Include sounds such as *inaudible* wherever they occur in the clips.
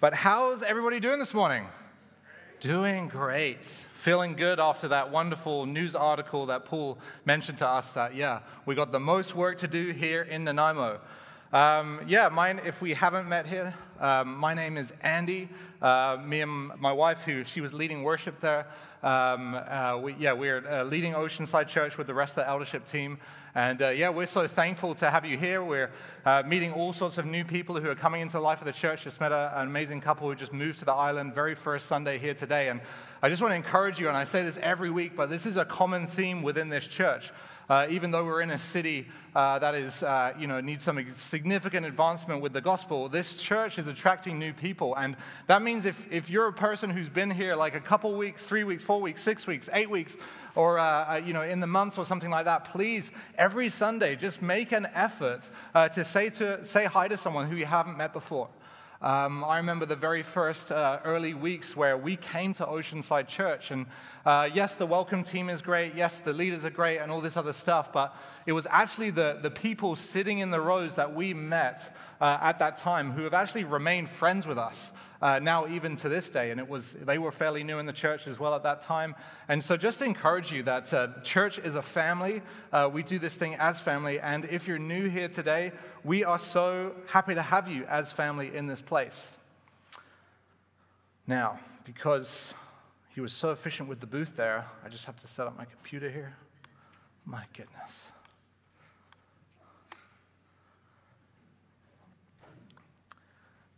But how's everybody doing this morning? Doing great. Feeling good after that wonderful news article that Paul mentioned to us that, yeah, we got the most work to do here in Nanaimo. Um, yeah, mine, if we haven't met here, um, my name is Andy. Uh, me and my wife, who she was leading worship there, um, uh, we, yeah, we're uh, leading Oceanside Church with the rest of the eldership team. And uh, yeah, we're so thankful to have you here. We're uh, meeting all sorts of new people who are coming into the life of the church. Just met a, an amazing couple who just moved to the island very first Sunday here today. And I just want to encourage you, and I say this every week, but this is a common theme within this church. Uh, even though we're in a city uh, that is, uh, you know, needs some significant advancement with the gospel, this church is attracting new people. And that means if, if you're a person who's been here like a couple weeks, three weeks, four weeks, six weeks, eight weeks, or, uh, uh, you know, in the months or something like that, please, every Sunday, just make an effort uh, to say, to say hi to someone who you haven't met before. Um, I remember the very first uh, early weeks where we came to Oceanside Church. And uh, yes, the welcome team is great. Yes, the leaders are great and all this other stuff. But it was actually the, the people sitting in the rows that we met uh, at that time who have actually remained friends with us uh, now even to this day. And it was, they were fairly new in the church as well at that time. And so just encourage you that uh, church is a family. Uh, we do this thing as family. And if you're new here today, we are so happy to have you as family in this place. Now, because he was so efficient with the booth there, I just have to set up my computer here. My goodness.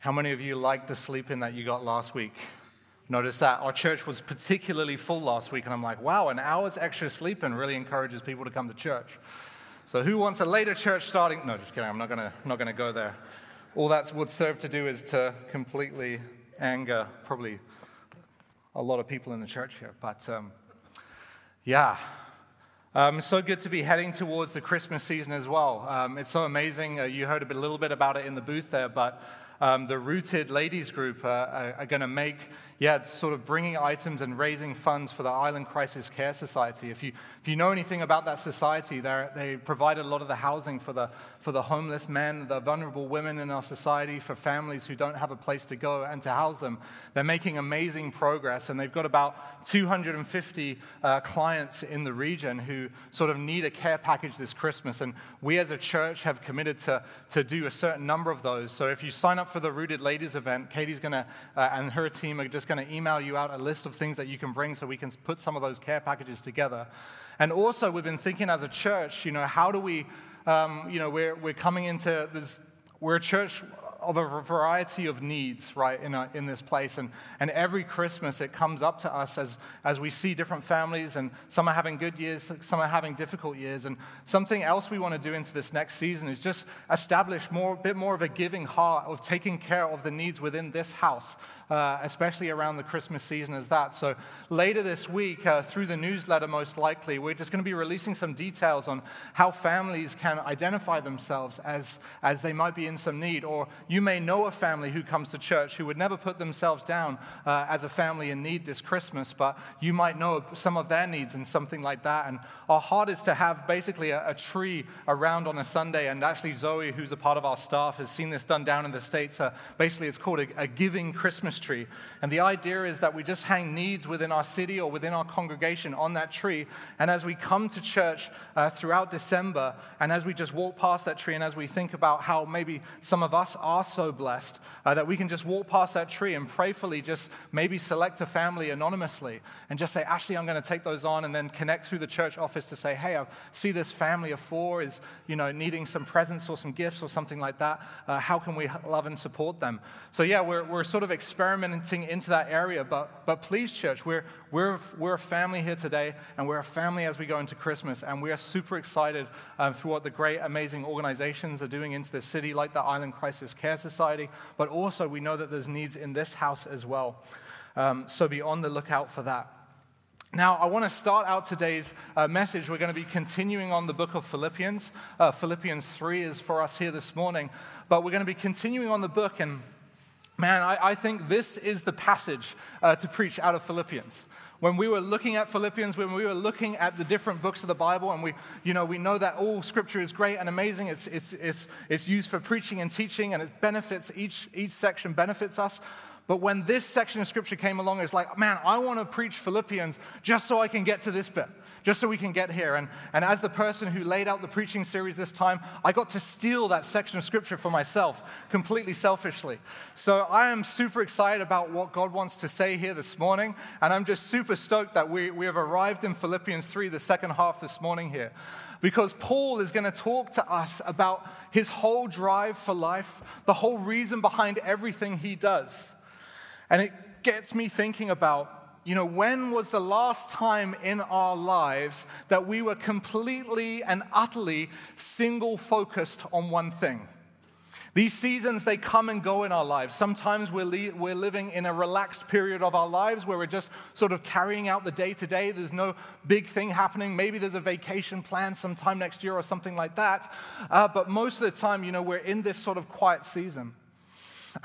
How many of you liked the sleep in that you got last week? Notice that our church was particularly full last week, and I'm like, wow, an hour's extra sleep in really encourages people to come to church. So, who wants a later church starting? No, just kidding. I'm not gonna not gonna go there. All that would serve to do is to completely anger probably a lot of people in the church here. But um, yeah, um, so good to be heading towards the Christmas season as well. Um, it's so amazing. Uh, you heard a, bit, a little bit about it in the booth there, but um, the Rooted Ladies Group are, are going to make yeah, sort of bringing items and raising funds for the Island Crisis Care Society. If you, if you know anything about that society, they provide a lot of the housing for the, for the homeless men, the vulnerable women in our society, for families who don't have a place to go and to house them. They're making amazing progress, and they've got about 250 uh, clients in the region who sort of need a care package this Christmas. And we as a church have committed to, to do a certain number of those. So if you sign up for the Rooted Ladies event, Katie's going to, uh, and her team are just going to email you out a list of things that you can bring so we can put some of those care packages together. And also, we've been thinking as a church, you know, how do we, um, you know, we're, we're coming into this, we're a church of a variety of needs, right, in, a, in this place. And, and every Christmas it comes up to us as, as we see different families, and some are having good years, some are having difficult years. And something else we want to do into this next season is just establish more, a bit more of a giving heart of taking care of the needs within this house, uh, especially around the Christmas season as that. So later this week, uh, through the newsletter, most likely, we're just going to be releasing some details on how families can identify themselves as, as they might be in some need, or you may know a family who comes to church who would never put themselves down uh, as a family in need this Christmas, but you might know some of their needs and something like that. And our heart is to have basically a, a tree around on a Sunday. And actually, Zoe, who's a part of our staff, has seen this done down in the States. Uh, basically, it's called a, a giving Christmas tree. And the idea is that we just hang needs within our city or within our congregation on that tree. And as we come to church uh, throughout December, and as we just walk past that tree, and as we think about how maybe some of us are so blessed uh, that we can just walk past that tree and prayfully just maybe select a family anonymously and just say, Ashley, I'm going to take those on, and then connect through the church office to say, hey, I see this family of four is, you know, needing some presents or some gifts or something like that. Uh, how can we love and support them? So yeah, we're, we're sort of experimenting into that area, but, but please, church, we're, we're, we're a family here today, and we're a family as we go into Christmas, and we are super excited um, through what the great, amazing organizations are doing into the city, like the Island Crisis Care Society, but also we know that there's needs in this house as well. Um, so be on the lookout for that. Now, I want to start out today's uh, message. We're going to be continuing on the book of Philippians. Uh, Philippians 3 is for us here this morning, but we're going to be continuing on the book, and man, I, I think this is the passage uh, to preach out of Philippians when we were looking at Philippians, when we were looking at the different books of the Bible, and we, you know, we know that all scripture is great and amazing. It's, it's, it's, it's used for preaching and teaching, and it benefits, each, each section benefits us. But when this section of scripture came along, it's like, man, I want to preach Philippians just so I can get to this bit, just so we can get here. And, and as the person who laid out the preaching series this time, I got to steal that section of scripture for myself completely selfishly. So I am super excited about what God wants to say here this morning. And I'm just super stoked that we, we have arrived in Philippians 3, the second half this morning here because Paul is going to talk to us about his whole drive for life, the whole reason behind everything he does. And it gets me thinking about you know, when was the last time in our lives that we were completely and utterly single focused on one thing? These seasons, they come and go in our lives. Sometimes we're, li- we're living in a relaxed period of our lives where we're just sort of carrying out the day to day. There's no big thing happening. Maybe there's a vacation plan sometime next year or something like that. Uh, but most of the time, you know, we're in this sort of quiet season.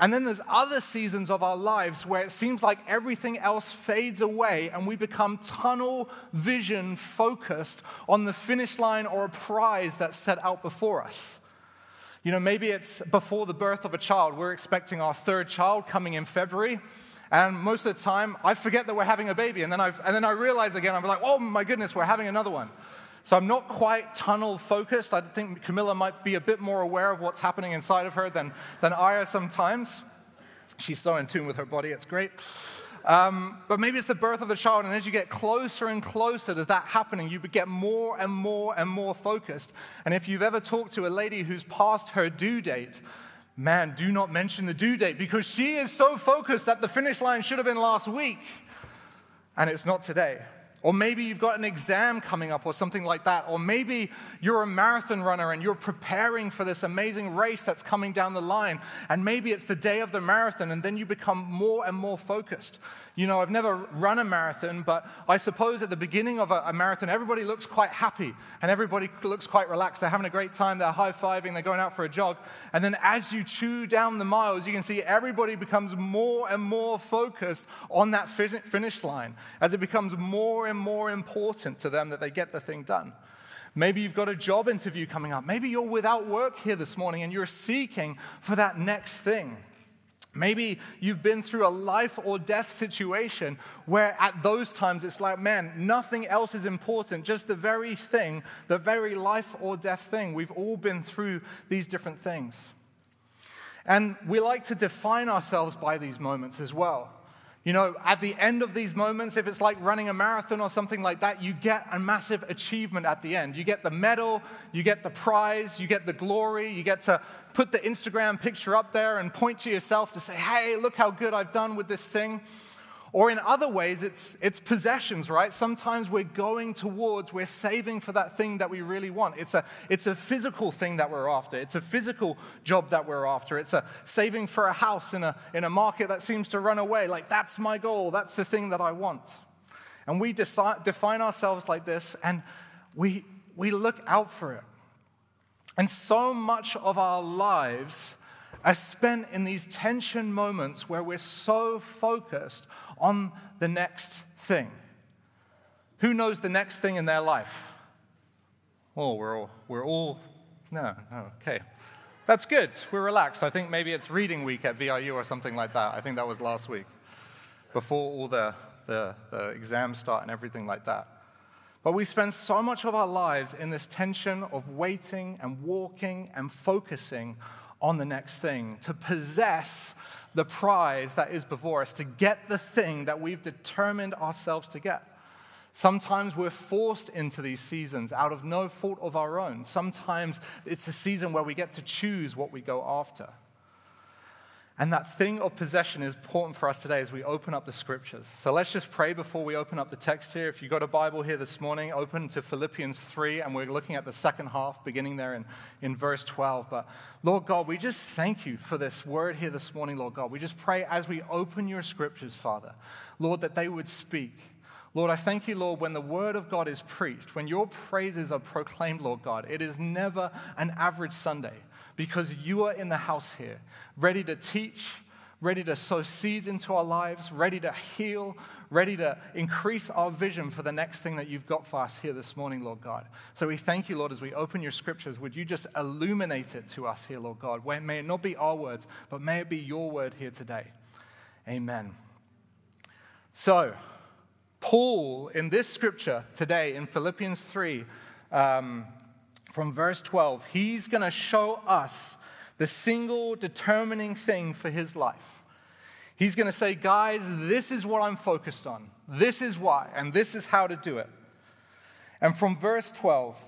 And then there's other seasons of our lives where it seems like everything else fades away and we become tunnel vision focused on the finish line or a prize that's set out before us. You know, maybe it's before the birth of a child. We're expecting our third child coming in February. And most of the time, I forget that we're having a baby. And then, i and then I realize again, I'm like, oh my goodness, we're having another one. So I'm not quite tunnel focused. I think Camilla might be a bit more aware of what's happening inside of her than, than I sometimes. She's so in tune with her body, it's great. Um, but maybe it's the birth of the child, and as you get closer and closer to that happening, you get more and more and more focused. And if you've ever talked to a lady who's past her due date, man, do not mention the due date because she is so focused that the finish line should have been last week, and it's not today. Or maybe you've got an exam coming up or something like that. Or maybe you're a marathon runner and you're preparing for this amazing race that's coming down the line. And maybe it's the day of the marathon and then you become more and more focused. You know, I've never run a marathon, but I suppose at the beginning of a, a marathon, everybody looks quite happy and everybody looks quite relaxed. They're having a great time, they're high fiving, they're going out for a jog. And then as you chew down the miles, you can see everybody becomes more and more focused on that finish line as it becomes more and more important to them that they get the thing done. Maybe you've got a job interview coming up. Maybe you're without work here this morning and you're seeking for that next thing. Maybe you've been through a life or death situation where at those times it's like, man, nothing else is important, just the very thing, the very life or death thing. We've all been through these different things. And we like to define ourselves by these moments as well. You know, at the end of these moments, if it's like running a marathon or something like that, you get a massive achievement at the end. You get the medal, you get the prize, you get the glory, you get to put the Instagram picture up there and point to yourself to say, hey, look how good I've done with this thing. Or in other ways, it's, it's possessions, right? Sometimes we're going towards, we're saving for that thing that we really want. It's a, it's a physical thing that we're after. It's a physical job that we're after. It's a saving for a house in a, in a market that seems to run away. Like, that's my goal. That's the thing that I want. And we decide, define ourselves like this, and we, we look out for it. And so much of our lives are spent in these tension moments where we're so focused on the next thing. Who knows the next thing in their life? Oh, we're all, we're all, no, no, okay. That's good. We're relaxed. I think maybe it's reading week at VIU or something like that. I think that was last week, before all the, the, the exams start and everything like that. But we spend so much of our lives in this tension of waiting and walking and focusing on the next thing, to possess the prize that is before us, to get the thing that we've determined ourselves to get. Sometimes we're forced into these seasons out of no fault of our own. Sometimes it's a season where we get to choose what we go after. And that thing of possession is important for us today as we open up the scriptures. So let's just pray before we open up the text here. If you've got a Bible here this morning, open to Philippians 3, and we're looking at the second half, beginning there in, in verse 12. But Lord God, we just thank you for this word here this morning, Lord God. We just pray as we open your scriptures, Father, Lord, that they would speak. Lord, I thank you, Lord, when the word of God is preached, when your praises are proclaimed, Lord God, it is never an average Sunday because you are in the house here, ready to teach, ready to sow seeds into our lives, ready to heal, ready to increase our vision for the next thing that you've got for us here this morning, Lord God. So we thank you, Lord, as we open your scriptures. Would you just illuminate it to us here, Lord God? May it not be our words, but may it be your word here today. Amen. So, Paul, in this scripture today, in Philippians 3, um, from verse 12, he's going to show us the single determining thing for his life. He's going to say, guys, this is what I'm focused on. This is why, and this is how to do it. And from verse 12,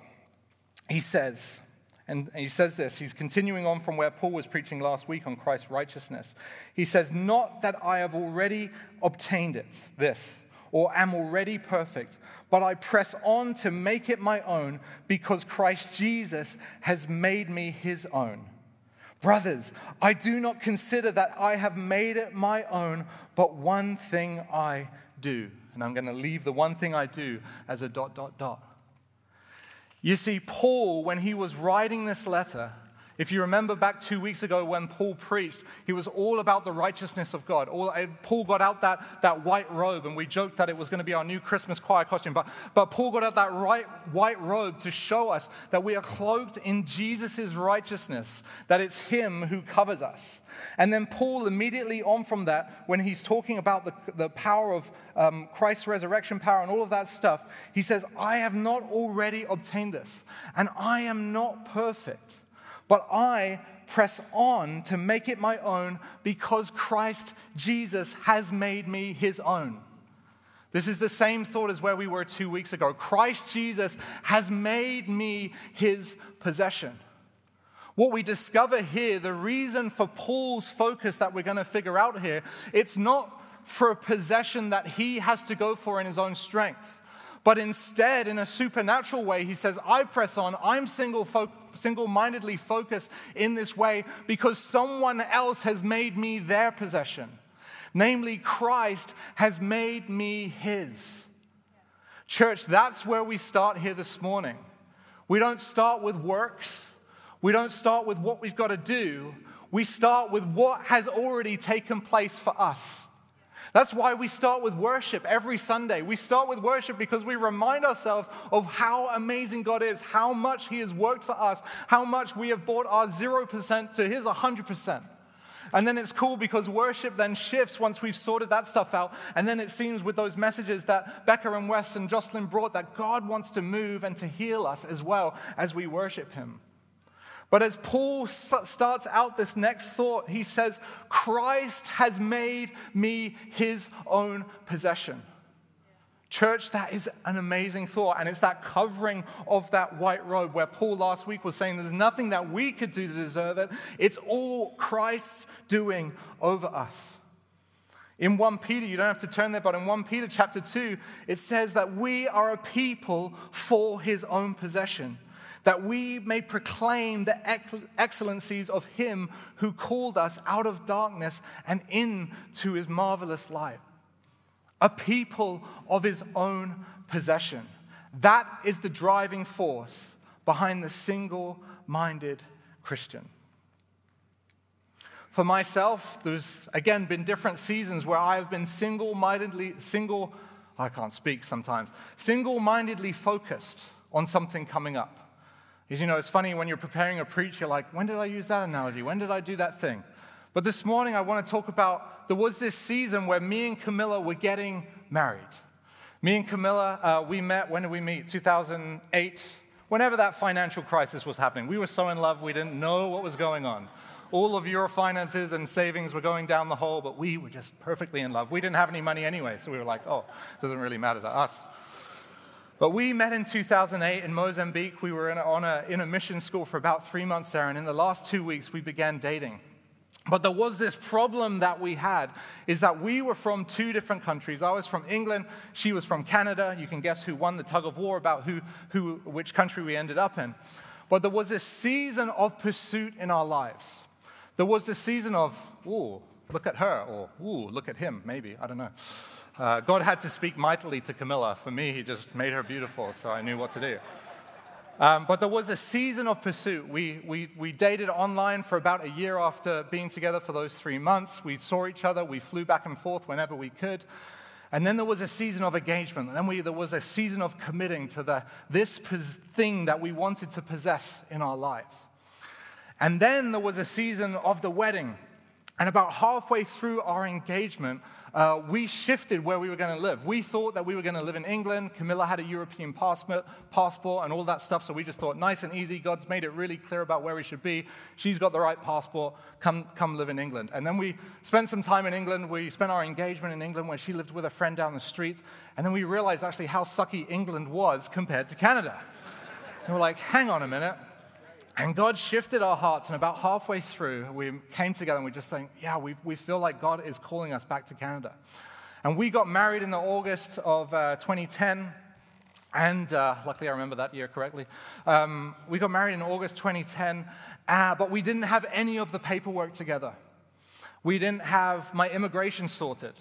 he says, and he says this, he's continuing on from where Paul was preaching last week on Christ's righteousness. He says, Not that I have already obtained it, this, or am already perfect, but I press on to make it my own because Christ Jesus has made me his own. Brothers, I do not consider that I have made it my own, but one thing I do. And I'm going to leave the one thing I do as a dot, dot, dot. You see, Paul, when he was writing this letter, if you remember back two weeks ago when Paul preached, he was all about the righteousness of God. All, eh, Paul got out that, that white robe, and we joked that it was going to be our new Christmas choir costume. But, but Paul got out that right, white robe to show us that we are clothed in Jesus' righteousness, that it's Him who covers us. And then Paul, immediately on from that, when he's talking about the, the power of um, Christ's resurrection power and all of that stuff, he says, I have not already obtained this, and I am not perfect, but I press on to make it my own because Christ Jesus has made me his own. This is the same thought as where we were two weeks ago. Christ Jesus has made me his possession. What we discover here, the reason for Paul's focus that we're going to figure out here, it's not for a possession that he has to go for in his own strength. But instead, in a supernatural way, he says, I press on. I'm single fo- single-mindedly focused in this way because someone else has made me their possession. Namely, Christ has made me his. Church, that's where we start here this morning. We don't start with works. We don't start with what we've got to do, we start with what has already taken place for us. That's why we start with worship every Sunday. We start with worship because we remind ourselves of how amazing God is, how much He has worked for us, how much we have brought our 0% to His 100%. And then it's cool because worship then shifts once we've sorted that stuff out. And then it seems with those messages that Becca and Wes and Jocelyn brought that God wants to move and to heal us as well as we worship Him. But as Paul starts out this next thought, he says, Christ has made me his own possession. Church, that is an amazing thought. And it's that covering of that white robe where Paul last week was saying there's nothing that we could do to deserve it. It's all Christ's doing over us. In 1 Peter, you don't have to turn there, but in 1 Peter chapter 2, it says that we are a people for his own possession that we may proclaim the excellencies of him who called us out of darkness and into his marvelous light. A people of his own possession. That is the driving force behind the single minded Christian. For myself, there's again been different seasons where I have been single mindedly, single, I can't speak sometimes, single mindedly focused on something coming up. Is, you know, it's funny when you're preparing a preach, you're like, when did I use that analogy? When did I do that thing? But this morning, I want to talk about there was this season where me and Camilla were getting married. Me and Camilla, uh, we met, when did we meet? 2008. Whenever that financial crisis was happening, we were so in love, we didn't know what was going on. All of your finances and savings were going down the hole, but we were just perfectly in love. We didn't have any money anyway, so we were like, oh, it doesn't really matter to us. But we met in 2008 in Mozambique. We were in a, on a, in a mission school for about three months there, and in the last two weeks, we began dating. But there was this problem that we had is that we were from two different countries. I was from England, she was from Canada. You can guess who won the tug of war about who, who, which country we ended up in. But there was a season of pursuit in our lives. There was this season of, ooh, look at her, or ooh, look at him, maybe, I don't know. Uh, God had to speak mightily to Camilla. For me, He just made her beautiful, so I knew what to do. Um, but there was a season of pursuit. We, we, we dated online for about a year after being together for those three months. We saw each other, we flew back and forth whenever we could. And then there was a season of engagement. And then we, there was a season of committing to the, this thing that we wanted to possess in our lives. And then there was a season of the wedding. And about halfway through our engagement, uh, we shifted where we were going to live. We thought that we were going to live in England. Camilla had a European passport, passport and all that stuff, so we just thought, nice and easy. God's made it really clear about where we should be. She's got the right passport. Come, come live in England. And then we spent some time in England. We spent our engagement in England where she lived with a friend down the street. And then we realized actually how sucky England was compared to Canada. And we're like, hang on a minute. And God shifted our hearts, and about halfway through, we came together and we just saying, yeah, we, we feel like God is calling us back to Canada. And we got married in the August of uh, 2010. And uh, luckily, I remember that year correctly. Um, we got married in August 2010, uh, but we didn't have any of the paperwork together. We didn't have my immigration sorted.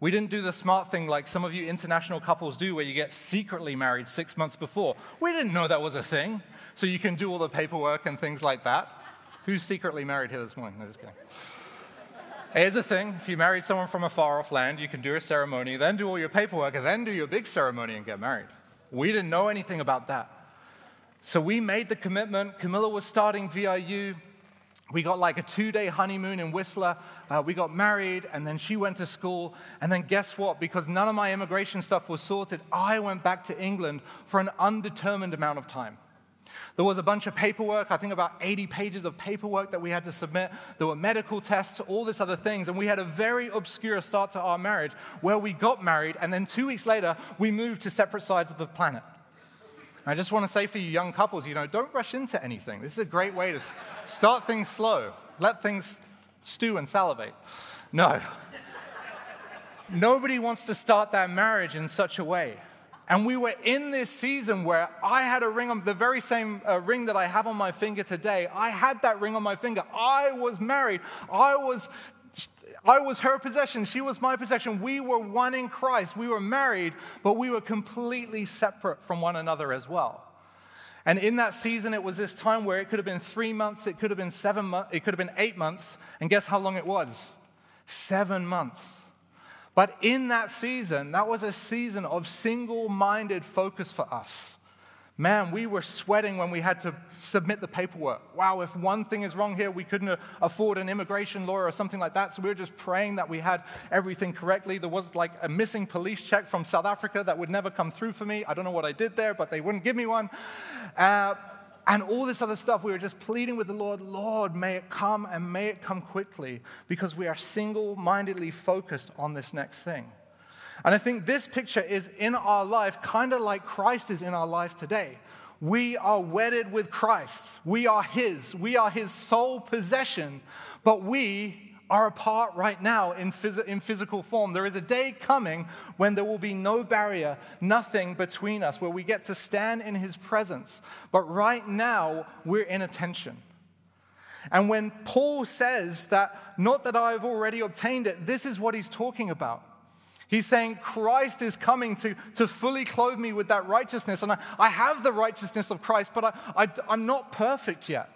We didn't do the smart thing like some of you international couples do, where you get secretly married six months before. We didn't know that was a thing so you can do all the paperwork and things like that. Who's secretly married here this morning? No, just kidding. Here's the thing if you married someone from a far off land, you can do a ceremony, then do all your paperwork, and then do your big ceremony and get married. We didn't know anything about that. So we made the commitment. Camilla was starting VIU. We got like a two day honeymoon in Whistler. Uh, we got married, and then she went to school. And then guess what? Because none of my immigration stuff was sorted, I went back to England for an undetermined amount of time. There was a bunch of paperwork, I think about 80 pages of paperwork that we had to submit. There were medical tests, all this other things. And we had a very obscure start to our marriage where we got married, and then two weeks later, we moved to separate sides of the planet. I just want to say for you young couples, you know, don't rush into anything. This is a great way to start things slow, let things stew and salivate. No. Nobody wants to start their marriage in such a way. And we were in this season where I had a ring on the very same uh, ring that I have on my finger today. I had that ring on my finger. I was married. I was I was her possession, she was my possession. We were one in Christ. We were married, but we were completely separate from one another as well. And in that season, it was this time where it could have been three months, it could have been seven months, it could have been eight months. And guess how long it was? Seven months. But in that season, that was a season of single minded focus for us. Man, we were sweating when we had to submit the paperwork. Wow, if one thing is wrong here, we couldn't afford an immigration lawyer or something like that. So we were just praying that we had everything correctly. There was like a missing police check from South Africa that would never come through for me. I don't know what I did there, but they wouldn't give me one. Uh, and all this other stuff, we were just pleading with the Lord, Lord, may it come and may it come quickly because we are single mindedly focused on this next thing. And I think this picture is in our life kind of like Christ is in our life today. We are wedded with Christ. We are His. We are His sole possession, but we are apart right now in, phys- in physical form. There is a day coming when there will be no barrier, nothing between us, where we get to stand in His presence. But right now, we're in a tension. And when Paul says that, not that I've already obtained it, this is what he's talking about. He's saying Christ is coming to, to fully clothe me with that righteousness. And I, I have the righteousness of Christ, but I, I, I'm not perfect yet.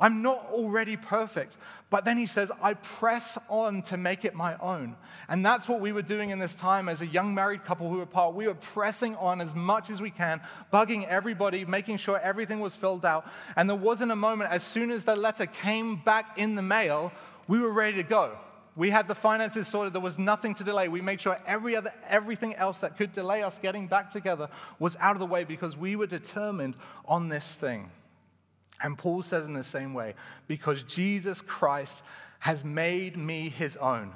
I'm not already perfect. But then he says, I press on to make it my own. And that's what we were doing in this time as a young married couple who were apart. We were pressing on as much as we can, bugging everybody, making sure everything was filled out. And there wasn't a moment, as soon as the letter came back in the mail, we were ready to go. We had the finances sorted. There was nothing to delay. We made sure every other, everything else that could delay us getting back together was out of the way because we were determined on this thing. And Paul says in the same way, because Jesus Christ has made me his own,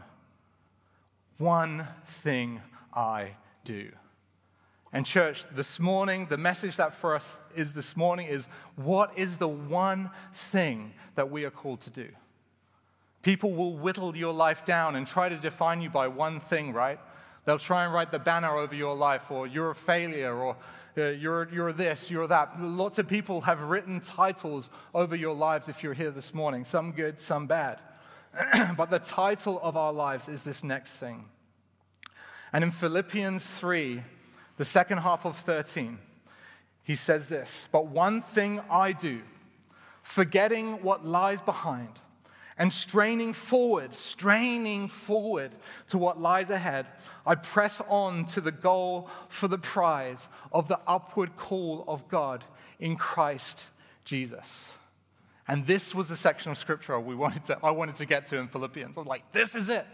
one thing I do. And, church, this morning, the message that for us is this morning is what is the one thing that we are called to do? People will whittle your life down and try to define you by one thing, right? They'll try and write the banner over your life, or you're a failure, or uh, you're, you're this, you're that. Lots of people have written titles over your lives if you're here this morning, some good, some bad. *clears throat* but the title of our lives is this next thing. And in Philippians 3, the second half of 13, he says this But one thing I do, forgetting what lies behind and straining forward, straining forward to what lies ahead, I press on to the goal for the prize of the upward call of God in Christ Jesus. And this was the section of scripture we wanted to, I wanted to get to in Philippians. I'm like, this is it.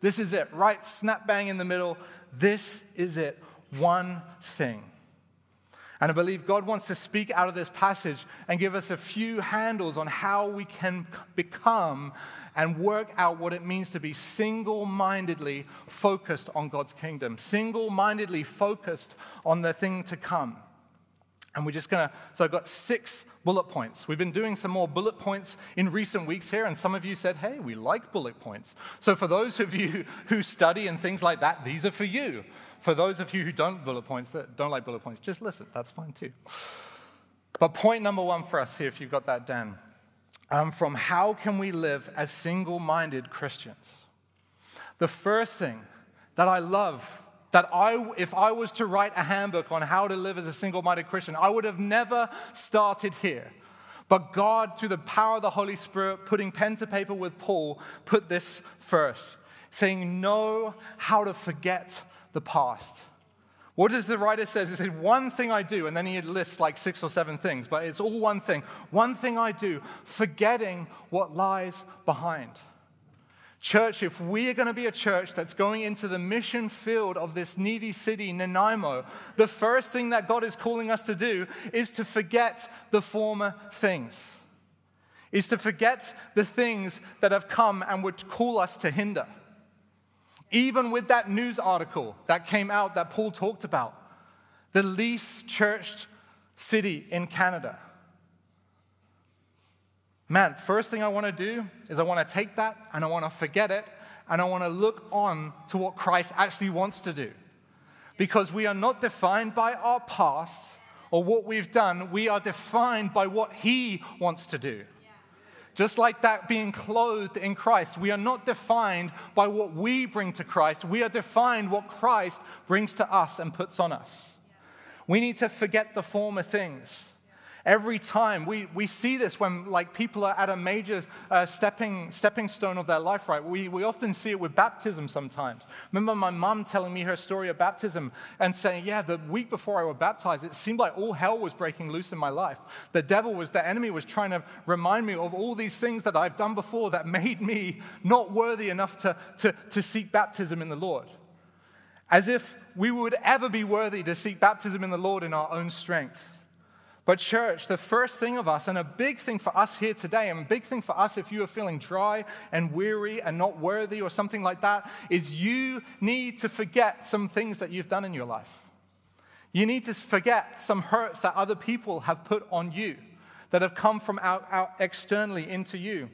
This is it. Right snap bang in the middle. This is it. One thing. And I believe God wants to speak out of this passage and give us a few handles on how we can become and work out what it means to be single mindedly focused on God's kingdom, single mindedly focused on the thing to come. And we're just gonna, so I've got six bullet points. We've been doing some more bullet points in recent weeks here, and some of you said, hey, we like bullet points. So for those of you *laughs* who study and things like that, these are for you. For those of you who don't bullet points, that don't like bullet points, just listen. That's fine too. But point number one for us here, if you've got that down, um, from how can we live as single-minded Christians? The first thing that I love that I, if I was to write a handbook on how to live as a single minded Christian, I would have never started here. But God, through the power of the Holy Spirit, putting pen to paper with Paul, put this first, saying, Know how to forget the past. What does the writer say? He says, One thing I do, and then he lists like six or seven things, but it's all one thing. One thing I do, forgetting what lies behind. Church, if we are going to be a church that's going into the mission field of this needy city, Nanaimo, the first thing that God is calling us to do is to forget the former things, is to forget the things that have come and would call us to hinder. Even with that news article that came out that Paul talked about, the least churched city in Canada. Man, first thing I want to do is I want to take that and I want to forget it and I want to look on to what Christ actually wants to do. Because we are not defined by our past or what we've done, we are defined by what He wants to do. Just like that being clothed in Christ, we are not defined by what we bring to Christ. We are defined what Christ brings to us and puts on us. We need to forget the former things. Every time we, we see this when like people are at a major uh, stepping, stepping stone of their life, right? We, we often see it with baptism sometimes. Remember my mum telling me her story of baptism and saying, yeah, the week before I was baptized, it seemed like all hell was breaking loose in my life. The devil was, the enemy was trying to remind me of all these things that I've done before that made me not worthy enough to, to, to seek baptism in the Lord. As if we would ever be worthy to seek baptism in the Lord in our own strength. But, church, the first thing of us, and a big thing for us here today, and a big thing for us if you are feeling dry and weary and not worthy or something like that, is you need to forget some things that you've done in your life. You need to forget some hurts that other people have put on you, that have come from out, out externally into you.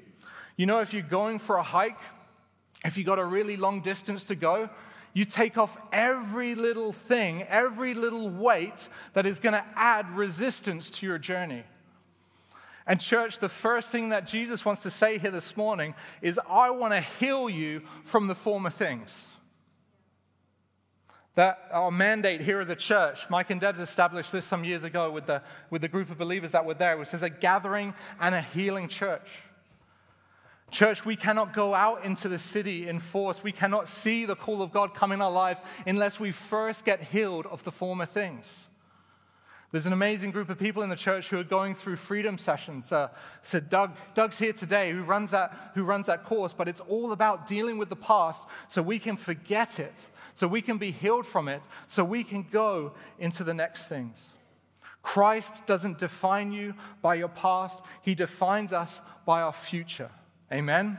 You know, if you're going for a hike, if you've got a really long distance to go, you take off every little thing, every little weight that is going to add resistance to your journey. And, church, the first thing that Jesus wants to say here this morning is, I want to heal you from the former things. That our mandate here as a church, Mike and Debs established this some years ago with the, with the group of believers that were there, which is a gathering and a healing church. Church, we cannot go out into the city in force. We cannot see the call of God come in our lives unless we first get healed of the former things. There's an amazing group of people in the church who are going through freedom sessions. Uh, so Doug, Doug's here today, who runs that, who runs that course, but it's all about dealing with the past so we can forget it, so we can be healed from it, so we can go into the next things. Christ doesn't define you by your past; He defines us by our future. Amen?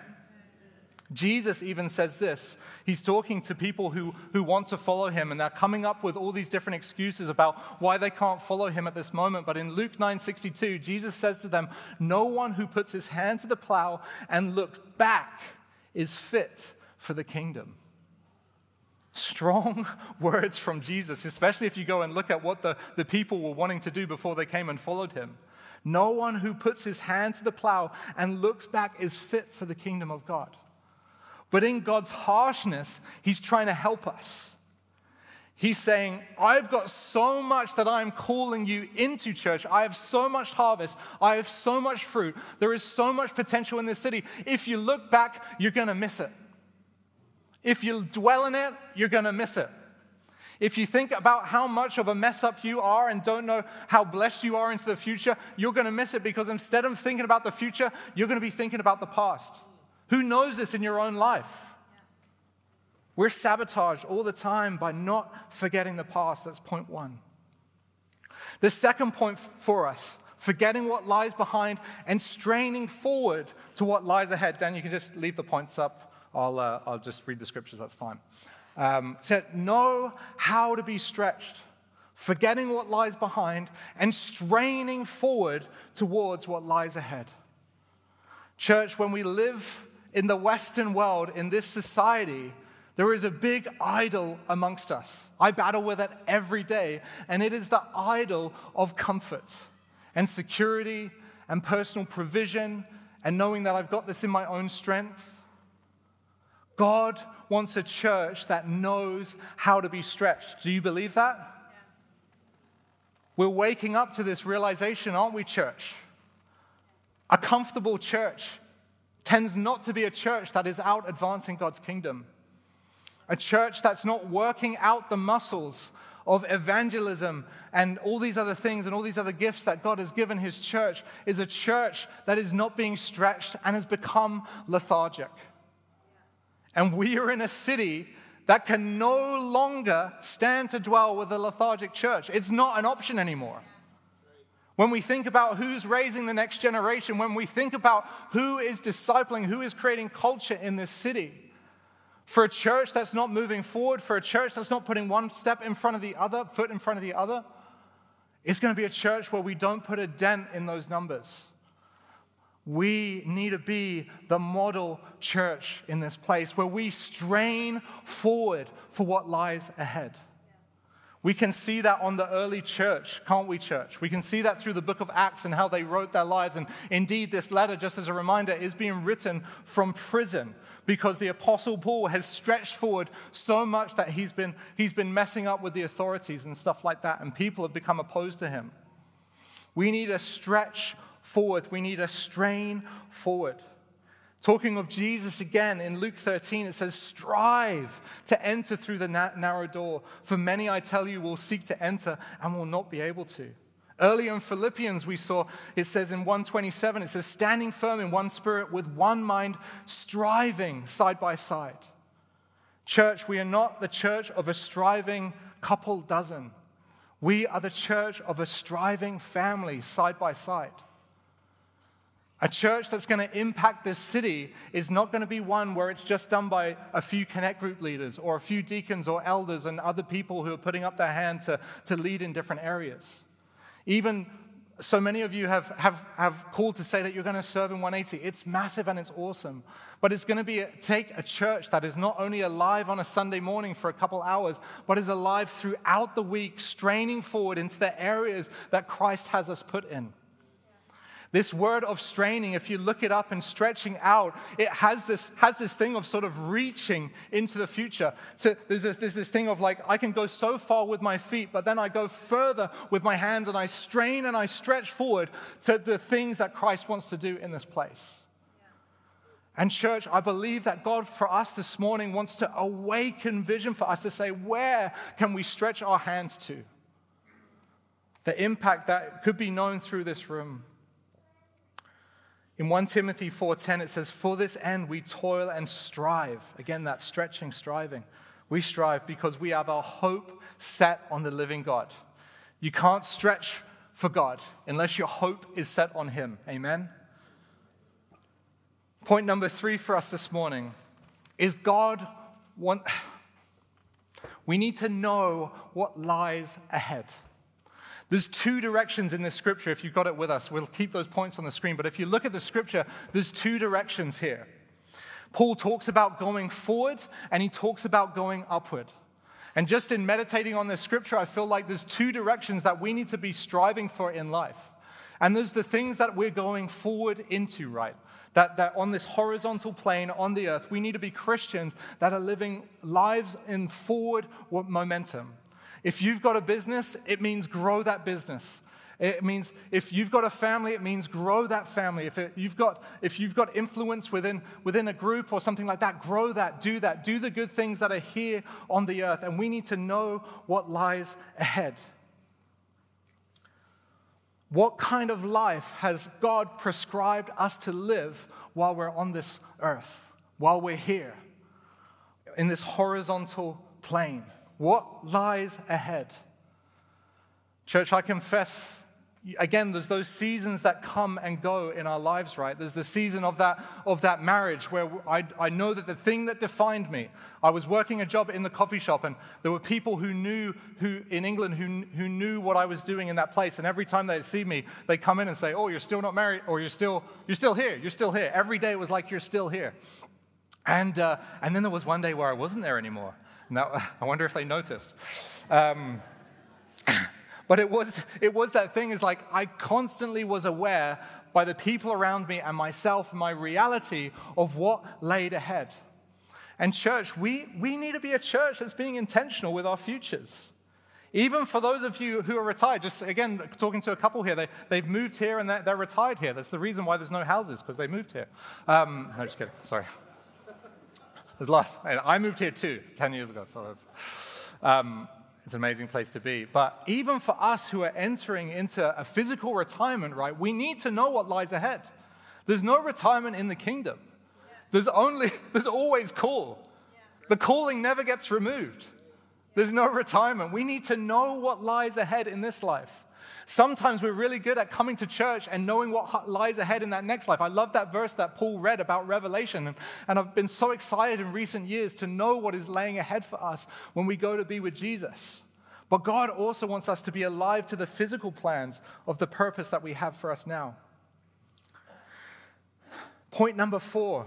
Jesus even says this. He's talking to people who, who want to follow him, and they're coming up with all these different excuses about why they can't follow him at this moment. But in Luke 9:62, Jesus says to them, No one who puts his hand to the plow and looks back is fit for the kingdom. Strong *laughs* words from Jesus, especially if you go and look at what the, the people were wanting to do before they came and followed him. No one who puts his hand to the plow and looks back is fit for the kingdom of God. But in God's harshness, he's trying to help us. He's saying, I've got so much that I'm calling you into church. I have so much harvest. I have so much fruit. There is so much potential in this city. If you look back, you're going to miss it. If you dwell in it, you're going to miss it. If you think about how much of a mess up you are and don't know how blessed you are into the future, you're going to miss it because instead of thinking about the future, you're going to be thinking about the past. Who knows this in your own life? We're sabotaged all the time by not forgetting the past. That's point one. The second point for us forgetting what lies behind and straining forward to what lies ahead. Dan, you can just leave the points up. I'll, uh, I'll just read the scriptures, that's fine. Um, said, know how to be stretched, forgetting what lies behind and straining forward towards what lies ahead. Church, when we live in the Western world, in this society, there is a big idol amongst us. I battle with it every day, and it is the idol of comfort and security and personal provision and knowing that I've got this in my own strength. God wants a church that knows how to be stretched. Do you believe that? We're waking up to this realization, aren't we, church? A comfortable church tends not to be a church that is out advancing God's kingdom. A church that's not working out the muscles of evangelism and all these other things and all these other gifts that God has given His church is a church that is not being stretched and has become lethargic. And we are in a city that can no longer stand to dwell with a lethargic church. It's not an option anymore. When we think about who's raising the next generation, when we think about who is discipling, who is creating culture in this city, for a church that's not moving forward, for a church that's not putting one step in front of the other, foot in front of the other, it's going to be a church where we don't put a dent in those numbers. We need to be the model church in this place where we strain forward for what lies ahead. We can see that on the early church, can't we, church? We can see that through the book of Acts and how they wrote their lives. And indeed, this letter, just as a reminder, is being written from prison because the Apostle Paul has stretched forward so much that he's been, he's been messing up with the authorities and stuff like that, and people have become opposed to him. We need a stretch forward, we need a strain forward. Talking of Jesus again in Luke 13, it says, Strive to enter through the narrow door, for many, I tell you, will seek to enter and will not be able to. Earlier in Philippians, we saw it says in 127, it says, standing firm in one spirit with one mind, striving side by side. Church, we are not the church of a striving couple dozen. We are the church of a striving family side by side. A church that's going to impact this city is not going to be one where it's just done by a few connect group leaders or a few deacons or elders and other people who are putting up their hand to, to lead in different areas. Even so many of you have, have, have called to say that you're going to serve in 180. It's massive and it's awesome. But it's going to be a, take a church that is not only alive on a Sunday morning for a couple hours, but is alive throughout the week, straining forward into the areas that Christ has us put in. This word of straining, if you look it up and stretching out, it has this, has this thing of sort of reaching into the future. So there's, this, there's this thing of like, I can go so far with my feet, but then I go further with my hands and I strain and I stretch forward to the things that Christ wants to do in this place. And, church, I believe that God for us this morning wants to awaken vision for us to say, where can we stretch our hands to? The impact that could be known through this room. In 1 Timothy 4:10 it says for this end we toil and strive. Again that stretching striving. We strive because we have our hope set on the living God. You can't stretch for God unless your hope is set on him. Amen. Point number 3 for us this morning is God want *sighs* we need to know what lies ahead. There's two directions in this scripture. If you've got it with us, we'll keep those points on the screen. But if you look at the scripture, there's two directions here. Paul talks about going forward and he talks about going upward. And just in meditating on this scripture, I feel like there's two directions that we need to be striving for in life. And there's the things that we're going forward into, right? That, that on this horizontal plane on the earth, we need to be Christians that are living lives in forward momentum. If you've got a business, it means grow that business. It means if you've got a family, it means grow that family. If, it, you've, got, if you've got influence within, within a group or something like that, grow that, do that, do the good things that are here on the earth. And we need to know what lies ahead. What kind of life has God prescribed us to live while we're on this earth, while we're here, in this horizontal plane? What lies ahead? Church, I confess again, there's those seasons that come and go in our lives, right? There's the season of that, of that marriage where I, I know that the thing that defined me, I was working a job in the coffee shop, and there were people who knew, who in England, who, who knew what I was doing in that place. And every time they'd see me, they come in and say, Oh, you're still not married, or you're still, you're still here, you're still here. Every day it was like, You're still here. And, uh, and then there was one day where I wasn't there anymore. Now, *laughs* I wonder if they noticed. Um, *laughs* but it was, it was that thing is like I constantly was aware by the people around me and myself, my reality of what laid ahead. And church, we, we need to be a church that's being intentional with our futures. Even for those of you who are retired, just again, talking to a couple here, they, they've moved here and they're, they're retired here. That's the reason why there's no houses, because they moved here. Um, no, just kidding, sorry. There's lots. And I moved here too, 10 years ago, so um, it's an amazing place to be. But even for us who are entering into a physical retirement, right, we need to know what lies ahead. There's no retirement in the kingdom. There's only, *laughs* there's always call. The calling never gets removed. There's no retirement. We need to know what lies ahead in this life. Sometimes we're really good at coming to church and knowing what lies ahead in that next life. I love that verse that Paul read about Revelation. And, I've been so excited in recent years to know what is laying ahead for us when we go to be with Jesus. But God also wants us to be alive to the physical plans of the purpose that we have for us now. Point number four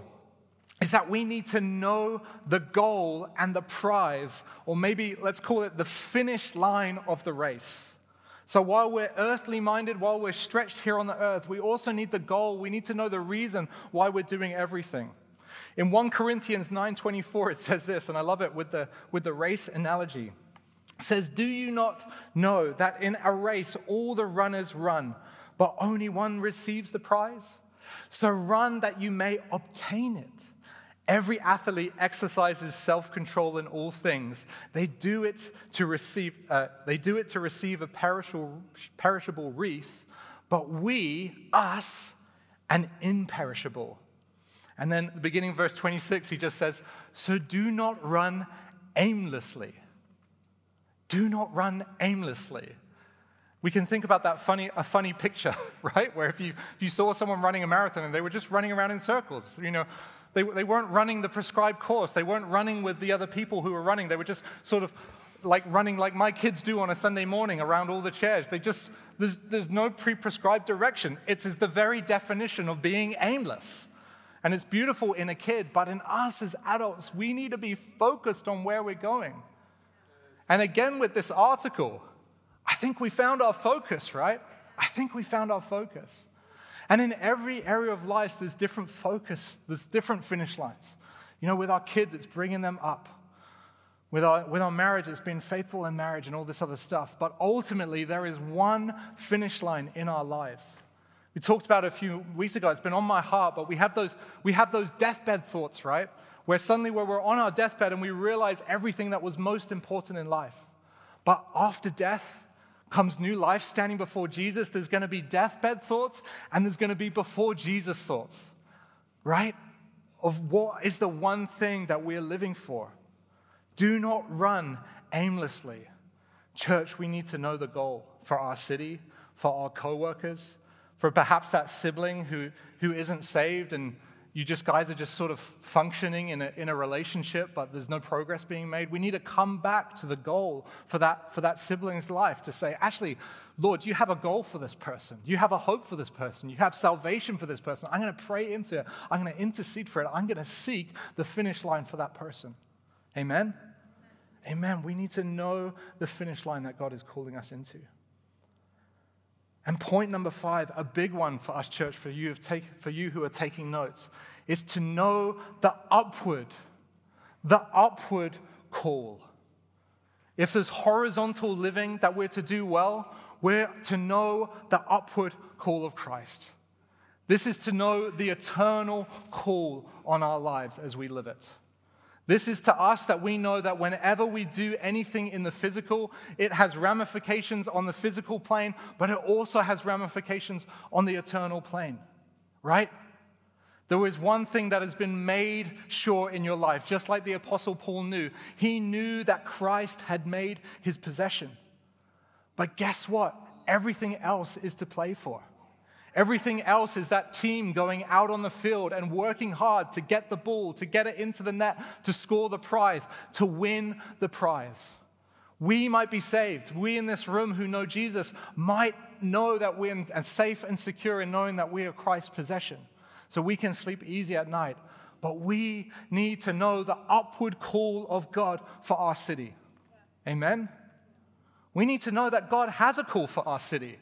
is that we need to know the goal and the prize, or maybe let's call it the finish line of the race. So while we're earthly minded, while we're stretched here on the earth, we also need the goal. We need to know the reason why we're doing everything. In 1 Corinthians 9:24 it says this and I love it with the with the race analogy. It says, "Do you not know that in a race all the runners run, but only one receives the prize? So run that you may obtain it." Every athlete exercises self-control in all things. They do it to receive, uh, they do it to receive a perishable, perishable wreath, but we, us, an imperishable. And then the beginning of verse 26, he just says, So do not run aimlessly. Do not run aimlessly. We can think about that funny, a funny picture, *laughs* right? Where if you, if you saw someone running a marathon and they were just running around in circles, you know, they, they weren't running the prescribed course. They weren't running with the other people who were running. They were just sort of like running like my kids do on a Sunday morning around all the chairs. They just, there's, there's no pre prescribed direction. It's the very definition of being aimless. And it's beautiful in a kid, but in us as adults, we need to be focused on where we're going. And again, with this article, I think we found our focus, right? I think we found our focus. And in every area of life, there's different focus, there's different finish lines. You know, with our kids, it's bringing them up. With our, with our marriage, it's being faithful in marriage and all this other stuff. But ultimately, there is one finish line in our lives. We talked about it a few weeks ago. It's been on my heart, but we have those, we have those deathbed thoughts, right? Where suddenly, where we're on our deathbed and we realize everything that was most important in life. But after death, comes new life standing before Jesus, there's going to be deathbed thoughts and there's going to be before Jesus thoughts, right? Of what is the one thing that we're living for. Do not run aimlessly. Church, we need to know the goal for our city, for our coworkers, for perhaps that sibling who, who isn't saved and you just guys are just sort of functioning in a, in a relationship, but there's no progress being made. We need to come back to the goal for that, for that sibling's life to say, actually, Lord, you have a goal for this person. You have a hope for this person. You have salvation for this person. I'm going to pray into it. I'm going to intercede for it. I'm going to seek the finish line for that person. Amen? Amen. We need to know the finish line that God is calling us into. And point number five, a big one for us, church, for you, for you who are taking notes, is to know the upward, the upward call. If there's horizontal living that we're to do well, We're to know the upward call of Christ. This is to know the eternal call on our lives as we live it. This is to us that we know that whenever we do anything in the physical, it has ramifications on the physical plane, but it also has ramifications on the eternal plane, right? There is one thing that has been made sure in your life, just like the Apostle Paul knew. He knew that Christ had made his possession. But guess what? Everything else is to play for. Everything else is that team going out on the field and working hard to get the ball, to get it into the net, to score the prize, to win the prize. We might be saved. We in this room who know Jesus might know that we're safe and secure in knowing that we are Christ's possession. So we can sleep easy at night. But we need to know the upward call of God for our city. Amen? We need to know that God has a call for our city.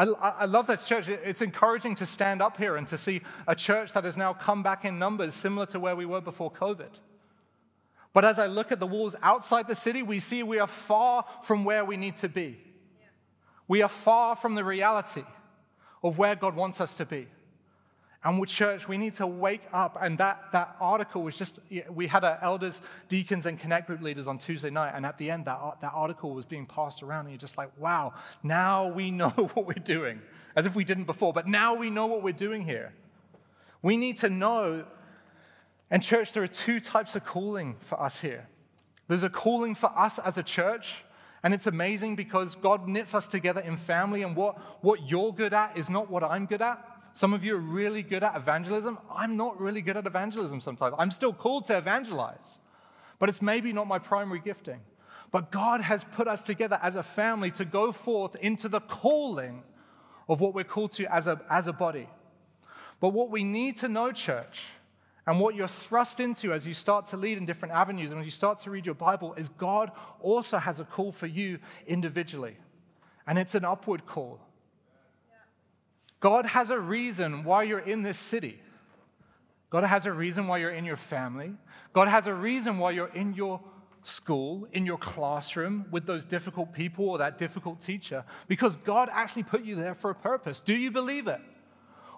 I, I, love that church. It's encouraging to stand up here and to see a church that has now come back in numbers similar to where we were before COVID. But as I look at the walls outside the city, we see we are far from where we need to be. We are far from the reality of where God wants us to be. And church, we need to wake up. And that, that article was just, we had our elders, deacons, and connect group leaders on Tuesday night. And at the end, that, that article was being passed around. And you're just like, wow, now we know *laughs* what we're doing. As if we didn't before, but now we know what we're doing here. We need to know. And, church, there are two types of calling for us here. There's a calling for us as a church, and it's amazing because God knits us together in family, and what, what you're good at is not what I'm good at. Some of you are really good at evangelism. I'm not really good at evangelism sometimes. I'm still called to evangelize, but it's maybe not my primary gifting. But God has put us together as a family to go forth into the calling of what we're called to as a, as a body. But what we need to know, church, and what you're thrust into as you start to lead in different avenues and as you start to read your Bible is God also has a call for you individually. And it's an upward call. God has a reason why you're in this city. God has a reason why you're in your family. God has a reason why you're in your school, in your classroom with those difficult people or that difficult teacher, because God actually put you there for a purpose. Do you believe it?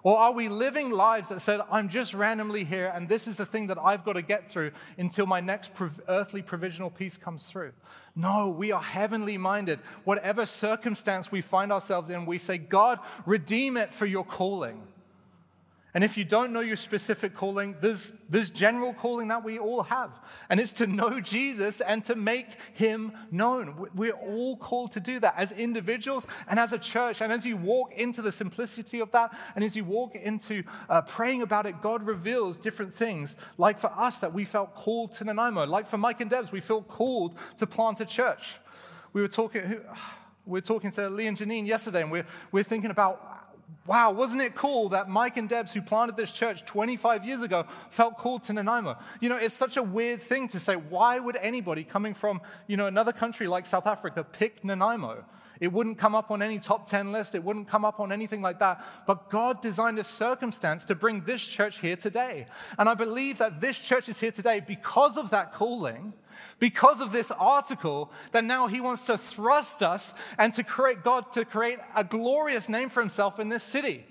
Or are we living lives that said, I'm just randomly here and this is the thing that I've got to get through until my next earthly provisional peace comes through? No, we are heavenly minded. Whatever circumstance we find ourselves in, we say, God, redeem it for your calling. And if you don't know your specific calling, there's, there's general calling that we all have. And it's to know Jesus and to make him known. We're all called to do that as individuals and as a church. And as you walk into the simplicity of that, and as you walk into uh, praying about it, God reveals different things. Like for us, that we felt called to Nanaimo. Like for Mike and Debs, we felt called to plant a church. We were talking. *sighs* We were talking to Lee and Janine yesterday, and we're, we're thinking about wow, wasn't it cool that Mike and Debs, who planted this church 25 years ago, felt called to Nanaimo? You know, it's such a weird thing to say, why would anybody coming from, you know, another country like South Africa pick Nanaimo? It wouldn't come up on any top 10 list. It wouldn't come up on anything like that. But God designed a circumstance to bring this church here today. And I believe that this church is here today because of that calling, because of this article, that now He wants to thrust us and to create God to create a glorious name for Himself in this city.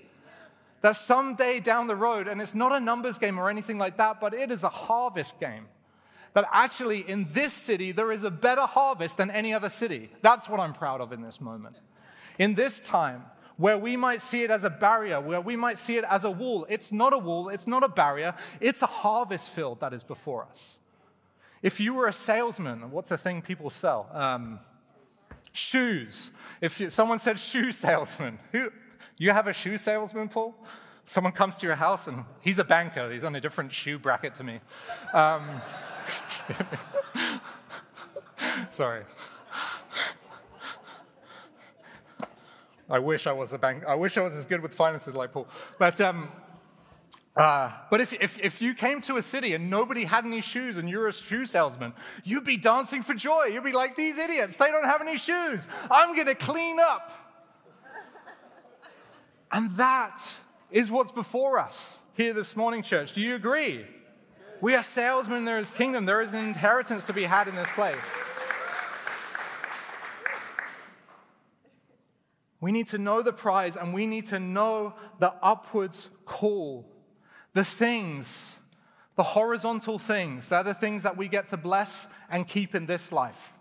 That someday down the road, and it's not a numbers game or anything like that, but it is a harvest game that actually in this city there is a better harvest than any other city. That's what I'm proud of in this moment. In this time, where we might see it as a barrier, where we might see it as a wall, it's not a wall, it's not a barrier, it's a harvest field that is before us. If you were a salesman, what's a thing people sell? Um, shoes. If you, someone said shoe *laughs* salesman, who, you have a shoe salesman, Paul? Someone comes to your house and he's a banker, he's on a different shoe bracket to me. Um, *laughs* Sorry. I wish I was a bank. I wish I was as good with finances like Paul. But um, uh, but if, if, if you came to a city and nobody had any shoes and you're a shoe salesman, you'd be dancing for joy. You'd be like, these idiots, they don't have any shoes. I'm going to clean up. And that is what's before us here this morning, church. Do you agree? We are salesmen there is kingdom. There is an inheritance to be had in this place. We need to know the prize and we need to know the upwards call. The things, the horizontal things, they're the things that we get to bless and keep in this life.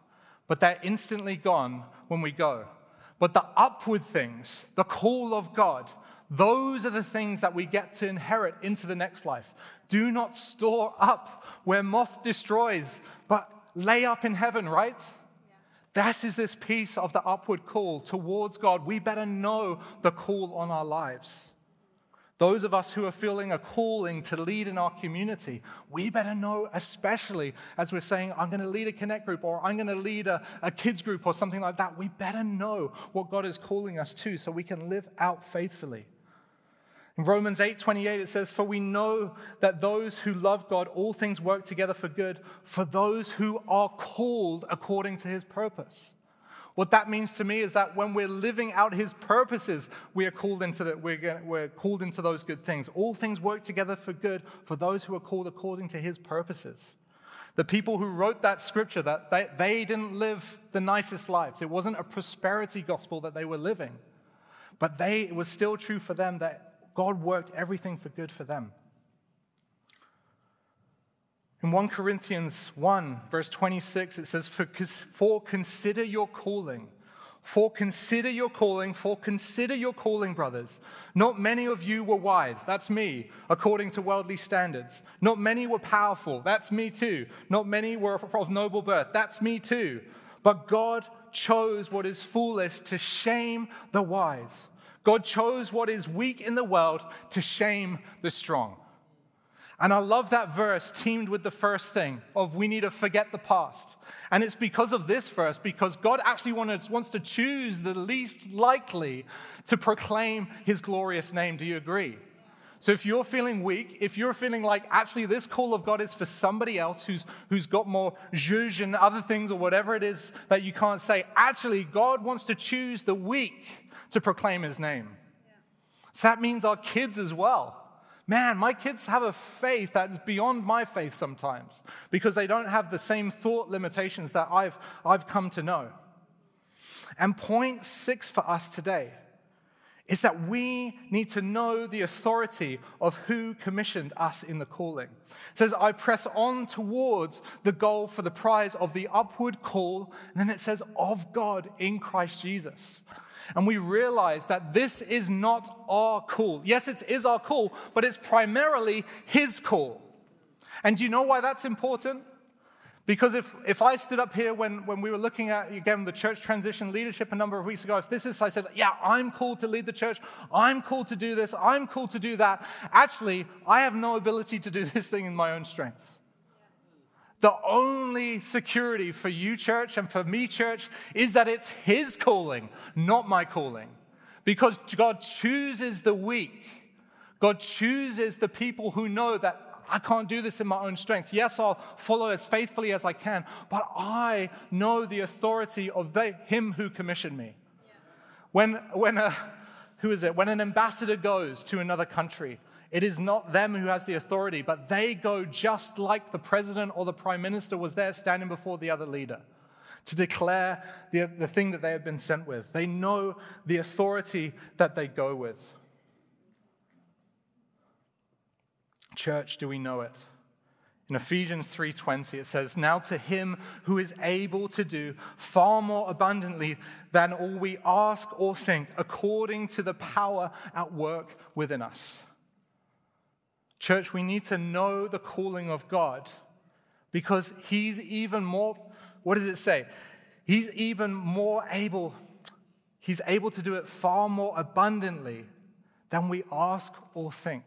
But they're instantly gone when we go. But the upward things, the call of God, those are the things that we get to inherit into the next life. Do not store up where moth destroys, but lay up in heaven, right? This is this piece of the upward call towards God. We better know the call on our lives. Those of us who are feeling a calling to lead in our community, we better know, especially as we're saying, I'm going to lead a connect group or I'm going to lead a, a kids group or something like that. We better know what God is calling us to so we can live out faithfully. In Romans 8:28 it says, For we know that those who love God, all things work together for good, for those who are called according to his purpose. What that means to me is that when we're living out his purposes, we are called into that we're, we're called into those good things. All things work together for good for those who are called according to his purposes. The people who wrote that scripture, that they, they didn't live the nicest lives. It wasn't a prosperity gospel that they were living. But they, it was still true for them that God worked everything for good for them. In 1 Corinthians 1, verse 26, it says, For, for consider your calling. For consider your calling, for consider your calling, brothers. Not many of you were wise. That's me, according to worldly standards. Not many were powerful. That's me too. Not many were of noble birth. That's me too. But God chose what is foolish to shame the wise. God chose what is weak in the world to shame the strong. And I love that verse teamed with the first thing of we need to forget the past. And it's because of this verse, because God actually wants to choose the least likely to proclaim his glorious name. Do you agree? So if you're feeling weak, if you're feeling like actually this call of God is for somebody else who's, who's got more zhuzh and other things or whatever it is that you can't say, actually God wants to choose the weak to proclaim his name. So that means our kids as well. Man, my kids have a faith that's beyond my faith sometimes because they don't have the same thought limitations that I've, I've come to know. And point six for us today is that we need to know the authority of who commissioned us in the calling. It says, I press on towards the goal for the prize of the upward call. And then it says, of God in Christ Jesus and we realize that this is not our call. Yes, it is our call, but it's primarily His call. And do you know why that's important? Because if, if I stood up here when, when we were looking at, again, the church transition leadership a number of weeks ago, if this is, I said, yeah, I'm called to lead the church, I'm called to do this, I'm called to do that, actually, I have no ability to do *laughs* this thing in my own strength. The only security for you, church, and for me, church, is that it's His calling, not my calling. Because God chooses the weak. God chooses the people who know that I can't do this in my own strength. Yes, I'll follow as faithfully as I can, but I know the authority of the, Him who commissioned me. Yeah. When, when a, who is it? When an ambassador goes to another country, it is not them who has the authority, but they go just like the president or the prime minister was there standing before the other leader to declare the, the thing that they have been sent with. They know the authority that they go with. Church, do we know it? In Ephesians 3:20 it says, "Now to him who is able to do far more abundantly than all we ask or think, according to the power at work within us." Church, we need to know the calling of God because He's even more, what does it say? He's even more able, He's able to do it far more abundantly than we ask or think.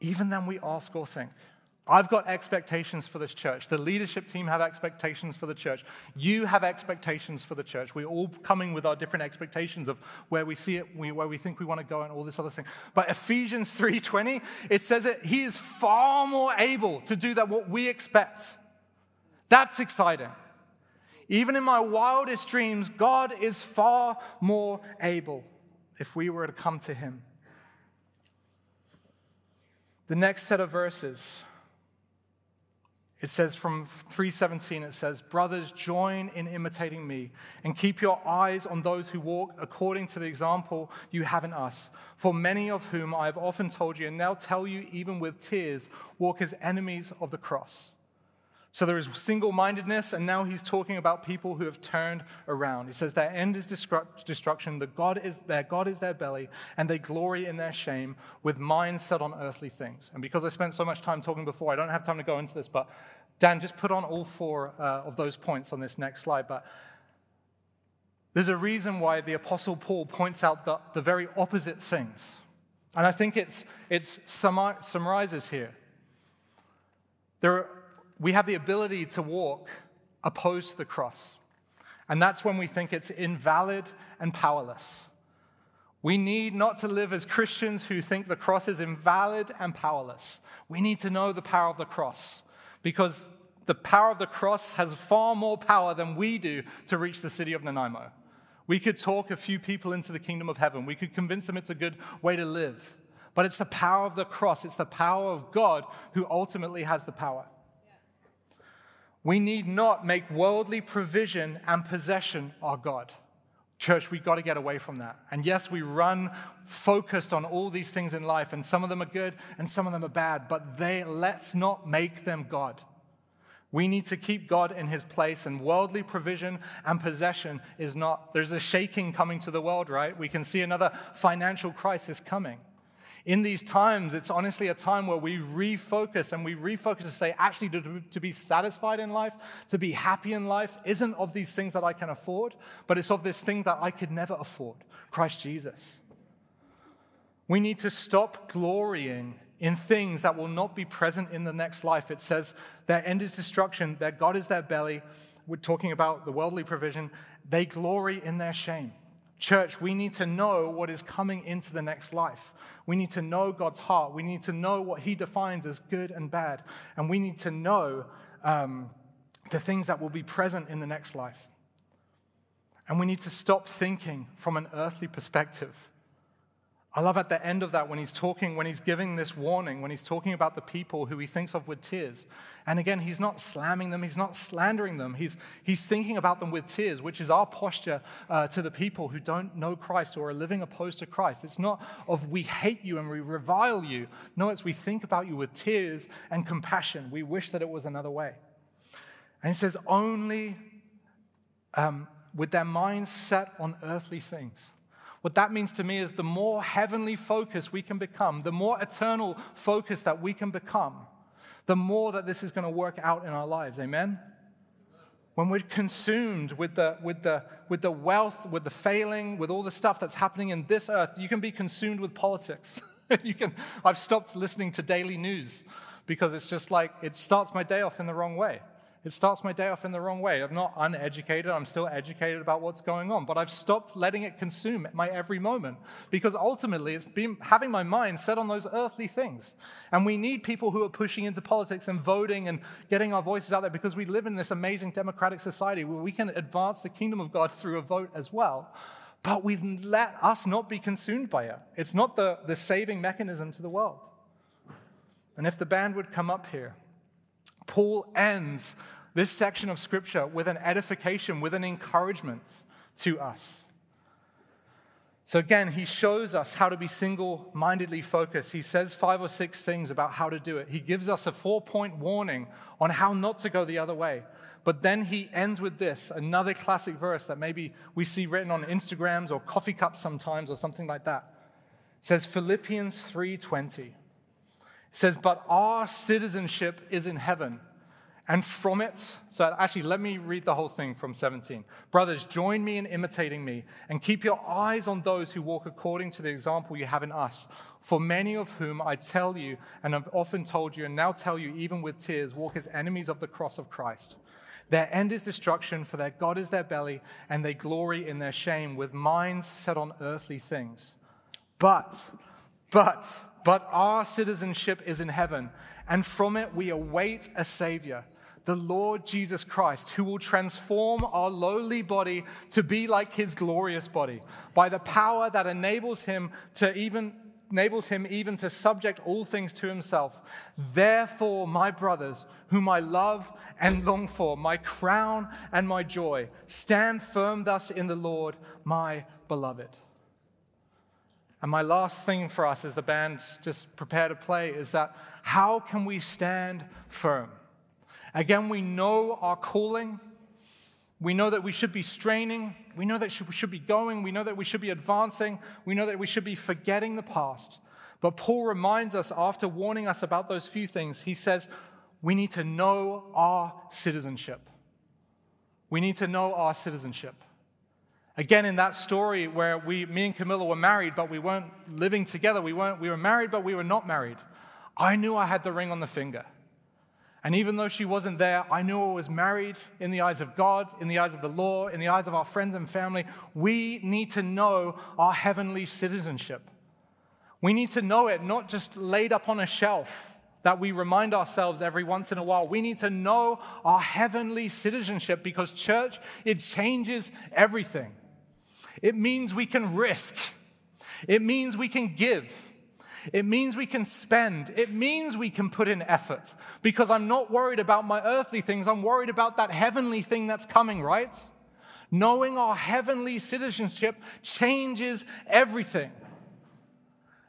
Even than we ask or think. I've got expectations for this church. The leadership team have expectations for the church. You have expectations for the church. We're all coming with our different expectations of where we see it, where we think we want to go, and all this other thing. But Ephesians 3:20, it says that He is far more able to do that what we expect. That's exciting. Even in my wildest dreams, God is far more able if we were to come to Him. The next set of verses It says from 317, it says, Brothers, join in imitating me and keep your eyes on those who walk according to the example you have in us. For many of whom I have often told you, and now tell you even with tears, walk as enemies of the cross. So there is single mindedness, and now he's talking about people who have turned around. He says their end is destruction, the God is, their God is their belly, and they glory in their shame with minds set on earthly things. And because I spent so much time talking before, I don't have time to go into this, but Dan, just put on all four uh, of those points on this next slide. But there's a reason why the Apostle Paul points out the, the very opposite things. And I think it's, it's summarizes here. There are we have the ability to walk opposed to the cross. And that's when we think it's invalid and powerless. We need not to live as Christians who think the cross is invalid and powerless. We need to know the power of the cross because the power of the cross has far more power than we do to reach the city of Nanaimo. We could talk a few people into the kingdom of heaven, we could convince them it's a good way to live. But it's the power of the cross, it's the power of God who ultimately has the power. We need not make worldly provision and possession our God. Church, we've got to get away from that. And yes, we run focused on all these things in life, and some of them are good and some of them are bad, but they let's not make them God. We need to keep God in his place, and worldly provision and possession is not. There's a shaking coming to the world, right? We can see another financial crisis coming in these times, it's honestly a time where we refocus and we refocus to say, actually, to, to, be satisfied in life, to be happy in life, isn't of these things that I can afford, but it's of this thing that I could never afford Christ Jesus. We need to stop glorying in things that will not be present in the next life. It says, their end is destruction, their God is their belly. We're talking about the worldly provision. They glory in their shame. Church, we need to know what is coming into the next life. We need to know God's heart. We need to know what He defines as good and bad. And we need to know um, the things that will be present in the next life. And we need to stop thinking from an earthly perspective. I love at the end of that when he's talking, when he's giving this warning, when he's talking about the people who he thinks of with tears. And again, he's not slamming them, he's not slandering them, he's, he's thinking about them with tears, which is our posture uh, to the people who don't know Christ or are living opposed to Christ. It's not of we hate you and we revile you. No, it's we think about you with tears and compassion. We wish that it was another way. And he says, only um, with their minds set on earthly things. What that means to me is the more heavenly focused we can become, the more eternal focus that we can become, the more that this is going to work out in our lives. Amen? When we're consumed with the, with, the, with the wealth, with the failing, with all the stuff that's happening in this earth, you can be consumed with politics. *laughs* you can, I've stopped listening to daily news because it's just like it starts my day off in the wrong way. It starts my day off in the wrong way. I'm not uneducated, I'm still educated about what's going on, but I've stopped letting it consume my every moment because ultimately it's been having my mind set on those earthly things. And we need people who are pushing into politics and voting and getting our voices out there because we live in this amazing democratic society where we can advance the kingdom of God through a vote as well. But we let us not be consumed by it. It's not the, the saving mechanism to the world. And if the band would come up here, Paul ends this section of scripture with an edification, with an encouragement to us. So, again, he shows us how to be single mindedly focused. He says five or six things about how to do it. He gives us a four point warning on how not to go the other way. But then he ends with this another classic verse that maybe we see written on Instagrams or coffee cups sometimes or something like that. It says Philippians 3:20. It says, "But our citizenship is in heaven." And from it, so actually, let me read the whole thing from 17. Brothers, join me in imitating me and keep your eyes on those who walk according to the example you have in us. For many of whom I tell you, and have often told you, and now tell you, even with tears, walk as enemies of the cross of Christ. Their end is destruction, for their God is their belly, and they glory in their shame with minds set on earthly things. But, but, but our citizenship is in heaven, and from it we await a Savior the Lord Jesus Christ, who will transform our lowly body to be like his glorious body by the power that enables him to even enables him even to subject all things to himself. Therefore, my brothers, whom I love and long for, my crown and my joy, stand firm thus in the Lord, my beloved. And my last thing for us as the band just prepare to play is that how can we stand firm? Again, we know our calling. We know that we should be straining. We know that we should be going. We know that we should be advancing. We know that we should be forgetting the past. But Paul reminds us, after warning us about those few things, he says, we need to know our citizenship. We need to know our citizenship. Again, in that story where we, me and Camilla were married, but we weren't living together, we, weren't, we were married, but we were not married. I knew I had the ring on the finger. And even though she wasn't there, I knew I was married in the eyes of God, in the eyes of the law, in the eyes of our friends and family. We need to know our heavenly citizenship. We need to know it not just laid up on a shelf that we remind ourselves every once in a while. We need to know our heavenly citizenship because, church, it changes everything. It means we can risk, it means we can give. It means we can spend. It means we can put in effort because I'm not worried about my earthly things. I'm worried about that heavenly thing that's coming, right? Knowing our heavenly citizenship changes everything.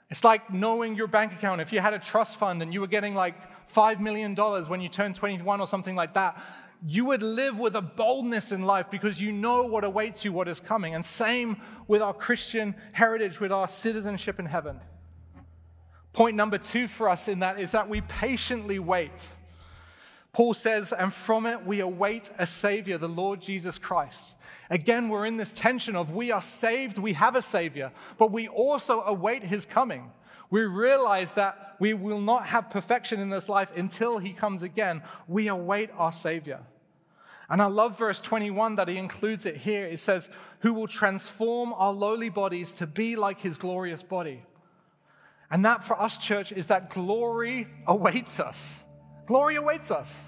It's like knowing your bank account. If you had a trust fund and you were getting like $5 million when you turned 21 or something like that, you would live with a boldness in life because you know what awaits you, what is coming. And same with our Christian heritage, with our citizenship in heaven. Point number two for us in that is that we patiently wait. Paul says, and from it we await a Savior, the Lord Jesus Christ. Again, we're in this tension of we are saved, we have a Savior, but we also await His coming. We realize that we will not have perfection in this life until He comes again. We await our Savior. And I love verse 21 that he includes it here. It says, Who will transform our lowly bodies to be like His glorious body. And that for us, church, is that glory awaits us. Glory awaits us.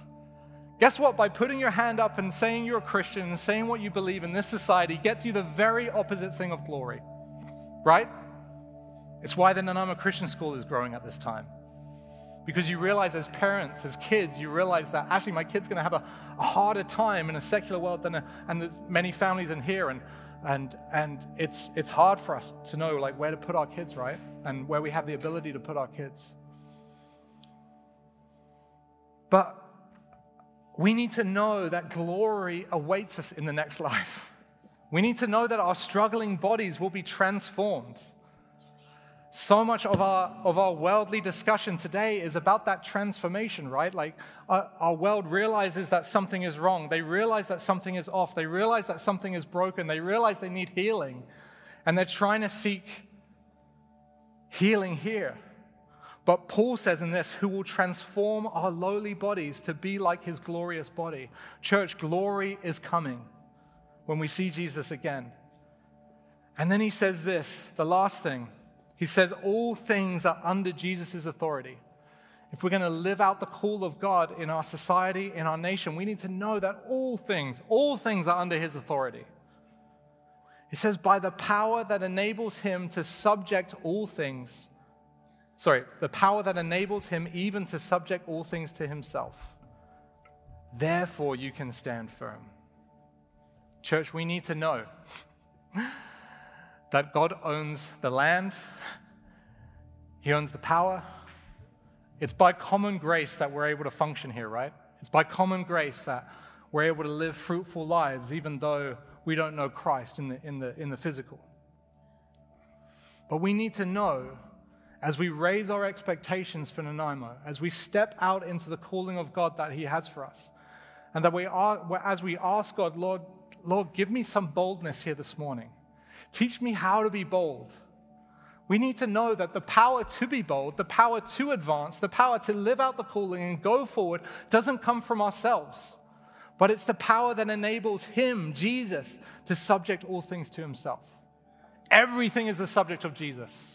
Guess what? By putting your hand up and saying you're a Christian and saying what you believe in this society gets you the very opposite thing of glory, right? It's why the Nanaimo Christian School is growing at this time. Because you realize as parents, as kids, you realize that actually my kid's going to have a, a, harder time in a secular world than a, and there's many families in here. And and and it's it's hard for us to know like where to put our kids right? And where we have the ability to put our kids. But we need to know that glory awaits us in the next *laughs* life. We need to know that our struggling bodies will be transformed so much of our, of our worldly discussion today is about that transformation, right? Like our, uh, our world realizes that something is wrong. They realize that something is off. They realize that something is broken. They realize they need healing. And they're trying to seek healing here. But Paul says in this, who will transform our lowly bodies to be like his glorious body. Church, glory is coming when we see Jesus again. And then he says this, the last thing. He says all things are under Jesus' authority. If we're going to live out the call of God in our society, in our nation, we need to know that all things, all things are under his authority. He says, by the power that enables him to subject all things, sorry, the power that enables him even to subject all things to himself. Therefore, you can stand firm. Church, we need to know *laughs* that God owns the land, He owns the power. It's by common grace that we're able to function here, right? It's by common grace that we're able to live fruitful lives, even though we don't know Christ in the, in the, in the physical. But we need to know as we raise our expectations for Nanaimo, as we step out into the calling of God that He has for us, and that we are, as we ask God, Lord, Lord, give me some boldness here this morning. Teach me how to be bold. We need to know that the power to be bold, the power to advance, the power to live out the calling and go forward doesn't come from ourselves, but it's the power that enables Him, Jesus, to subject all things to Himself. Everything is the subject of Jesus.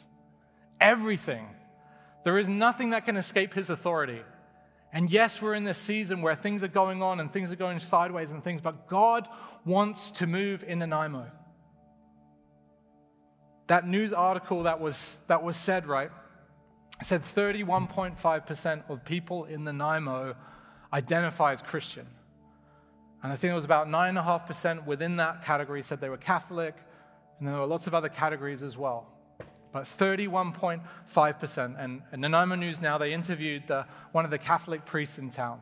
Everything. There is nothing that can escape His authority. And yes, we're in this season where things are going on and things are going sideways and things, but God wants to move in the Nanaimo. That news article that was, that was said, right? said 31.5% of people in Nanaimo identify as Christian. And I think it was about 9.5% within that category said they were Catholic, and there were lots of other categories as well. But 31.5%. And, and Nanaimo News now, they interviewed the, one of the Catholic priests in town.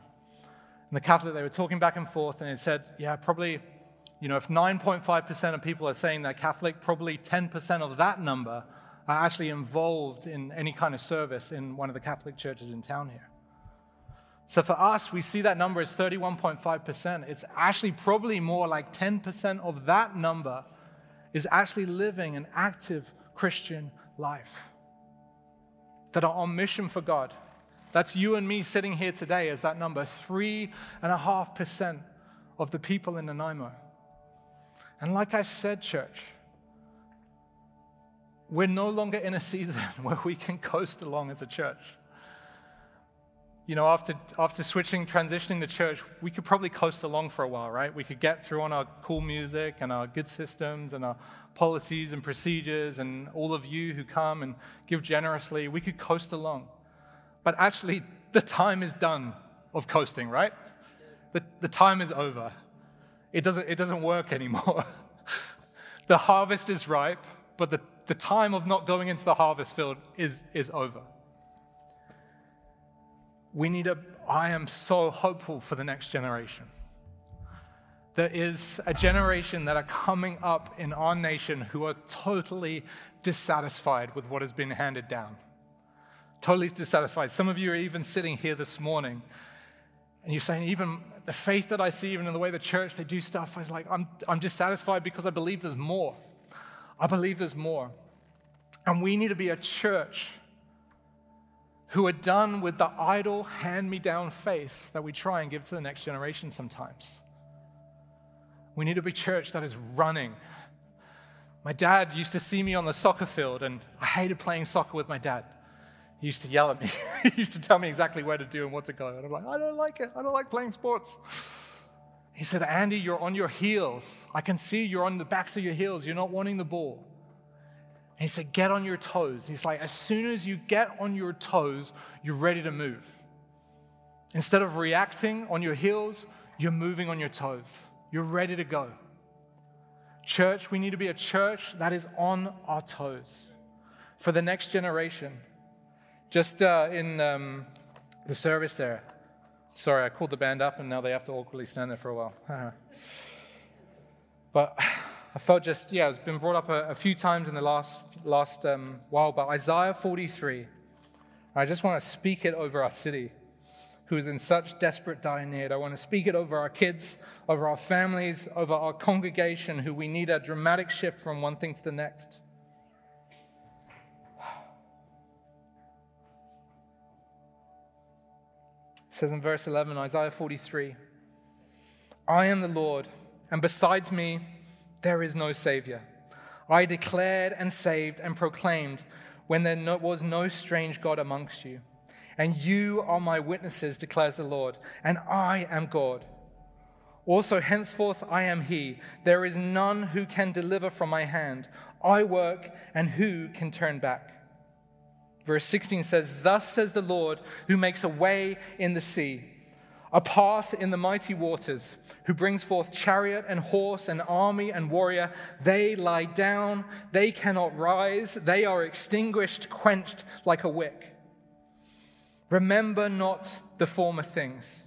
And the Catholic, they were talking back and forth, and it said, yeah, probably, you know, if 9.5% of people are saying they're Catholic, probably 10% of that number are actually involved in any kind of service in one of the Catholic churches in town here. So for us, we see that number as 31.5%. It's actually probably more like 10% of that number is actually living an active Christian life that are on mission for God. That's you and me sitting here today as that number 3.5% of the people in Nanaimo. And like I said, church, we're no longer in a season *laughs* where we can coast along as a church. You know, after, after switching, transitioning the church, we could probably coast along for a while, right? We could get through on our cool music and our good systems and our policies and procedures and all of you who come and give generously. We could coast along. But actually, the time is done of coasting, right? The, the time is over. It doesn't, it doesn't work anymore. *laughs* the harvest is ripe, but the the time of not going into the harvest field is, is over. We need a, I am so hopeful for the next generation. There is a generation that are coming up in our nation who are totally dissatisfied with what has been handed down. Totally dissatisfied. Some of you are even sitting here this morning and you're saying, even the faith that I see, even in the way the church they do stuff, I was like, I'm, I'm dissatisfied because I believe there's more. I believe there's more. And we need to be a church who are done with the idle, hand me down faith that we try and give to the next generation sometimes. We need to be a church that is running. My dad used to see me on the soccer field, and I hated playing soccer with my dad. He used to yell at me. *laughs* he used to tell me exactly where to do and what to go. And I'm like, I don't like it. I don't like playing sports. *sighs* He said, Andy, you're on your heels. I can see you're on the backs of your heels. You're not wanting the ball. And he said, Get on your toes. He's like, As soon as you get on your toes, you're ready to move. Instead of reacting on your heels, you're moving on your toes. You're ready to go. Church, we need to be a church that is on our toes for the next generation. Just uh, in um, the service there, Sorry, I called the band up and now they have to awkwardly stand there for a while. *laughs* but I felt just, yeah, it's been brought up a, a few times in the last, last um, while, but Isaiah 43. I just want to speak it over our city, who is in such desperate dire need. I want to speak it over our kids, over our families, over our congregation, who we need a dramatic shift from one thing to the next. Says in verse 11, Isaiah 43 I am the Lord, and besides me, there is no Savior. I declared and saved and proclaimed when there no, was no strange God amongst you. And you are my witnesses, declares the Lord, and I am God. Also, henceforth I am He. There is none who can deliver from my hand. I work, and who can turn back? Verse 16 says, Thus says the Lord, who makes a way in the sea, a path in the mighty waters, who brings forth chariot and horse and army and warrior. They lie down, they cannot rise, they are extinguished, quenched like a wick. Remember not the former things,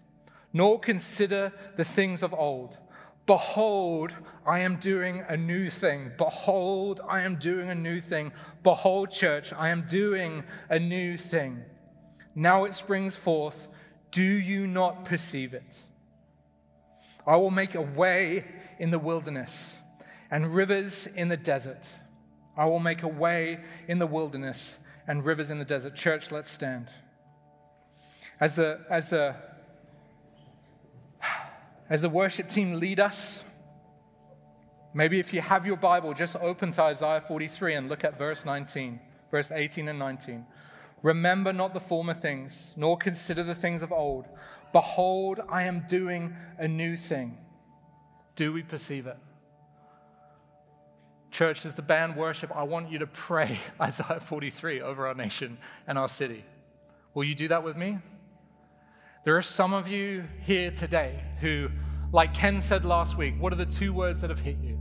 nor consider the things of old. Behold, I am doing a new thing. Behold, I am doing a new thing. Behold, church, I am doing a new thing. Now it springs forth. Do you not perceive it? I will make a way in the wilderness and rivers in the desert. I will make a way in the wilderness and rivers in the desert. Church, let's stand. As the, as the as the worship team lead us, maybe if you have your Bible, just open to Isaiah 43 and look at verse 19, verse 18 and 19. Remember not the former things, nor consider the things of old. Behold, I am doing a new thing. Do we perceive it? Church, as the band worship, I want you to pray *laughs* Isaiah 43 over our nation and our city. Will you do that with me? There are some of you here today who, like Ken said last week, what are the two words that have hit you?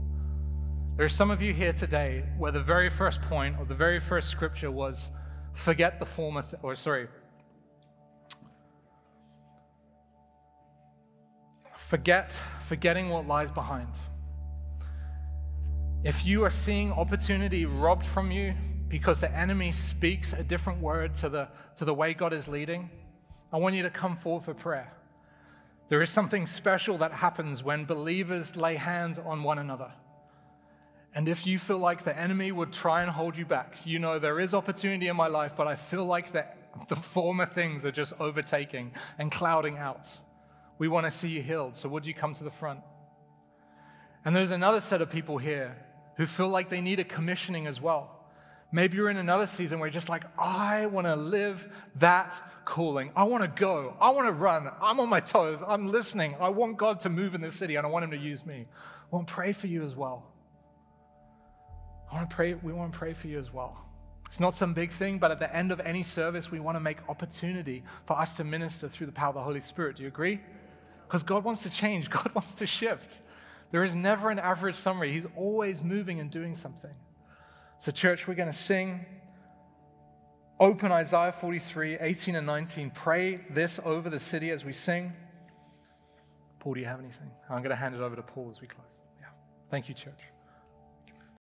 There are some of you here today where the very first point or the very first scripture was forget the former, th- or sorry, forget, forgetting what lies behind. If you are seeing opportunity robbed from you because the enemy speaks a different word to the, to the way God is leading, I want you to come forward for prayer. There is something special that happens when believers lay hands on one another. And if you feel like the enemy would try and hold you back, you know there is opportunity in my life, but I feel like the, the former things are just overtaking and clouding out. We want to see you healed. So would you come to the front? And there's another set of people here who feel like they need a commissioning as well. Maybe you're in another season where you're just like, I want to live that calling. I want to go. I want to run. I'm on my toes. I'm listening. I want God to move in this city and I want Him to use me. I want to pray for you as well. I want to pray, we want to pray for you as well. It's not some big thing, but at the end of any service, we want to make opportunity for us to minister through the power of the Holy Spirit. Do you agree? Because God wants to change, *laughs* God wants to shift. There is never an average summary. He's always moving and doing something. So, church, we're going to sing. Open Isaiah 43, 18 and 19. Pray this over the city as we sing. Paul, do you have anything? I'm going to hand it over to Paul as we close. Yeah. Thank you, church.